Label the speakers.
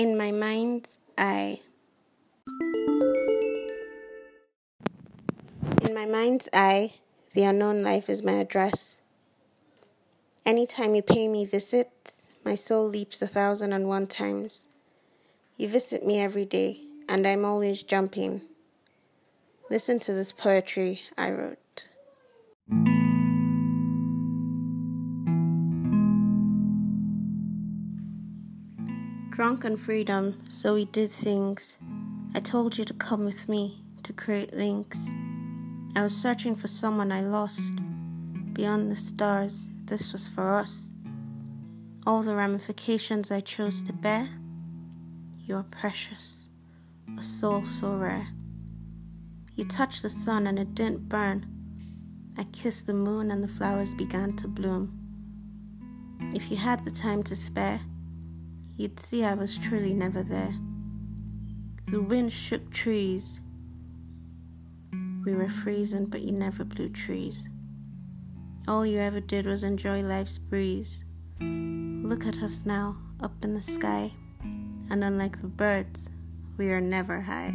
Speaker 1: In my mind's eye. In my mind's eye, the unknown life is my address. Anytime you pay me visits, my soul leaps a thousand and one times. You visit me every day, and I'm always jumping. Listen to this poetry I wrote. Drunk on freedom, so we did things. I told you to come with me to create links. I was searching for someone I lost. Beyond the stars, this was for us. All the ramifications I chose to bear. You are precious, a soul so rare. You touched the sun and it didn't burn. I kissed the moon and the flowers began to bloom. If you had the time to spare, you'd see I was truly never there. The wind shook trees. We were freezing, but you never blew trees. All you ever did was enjoy life's breeze. Look at us now, up in the sky, and unlike the birds, we are never high.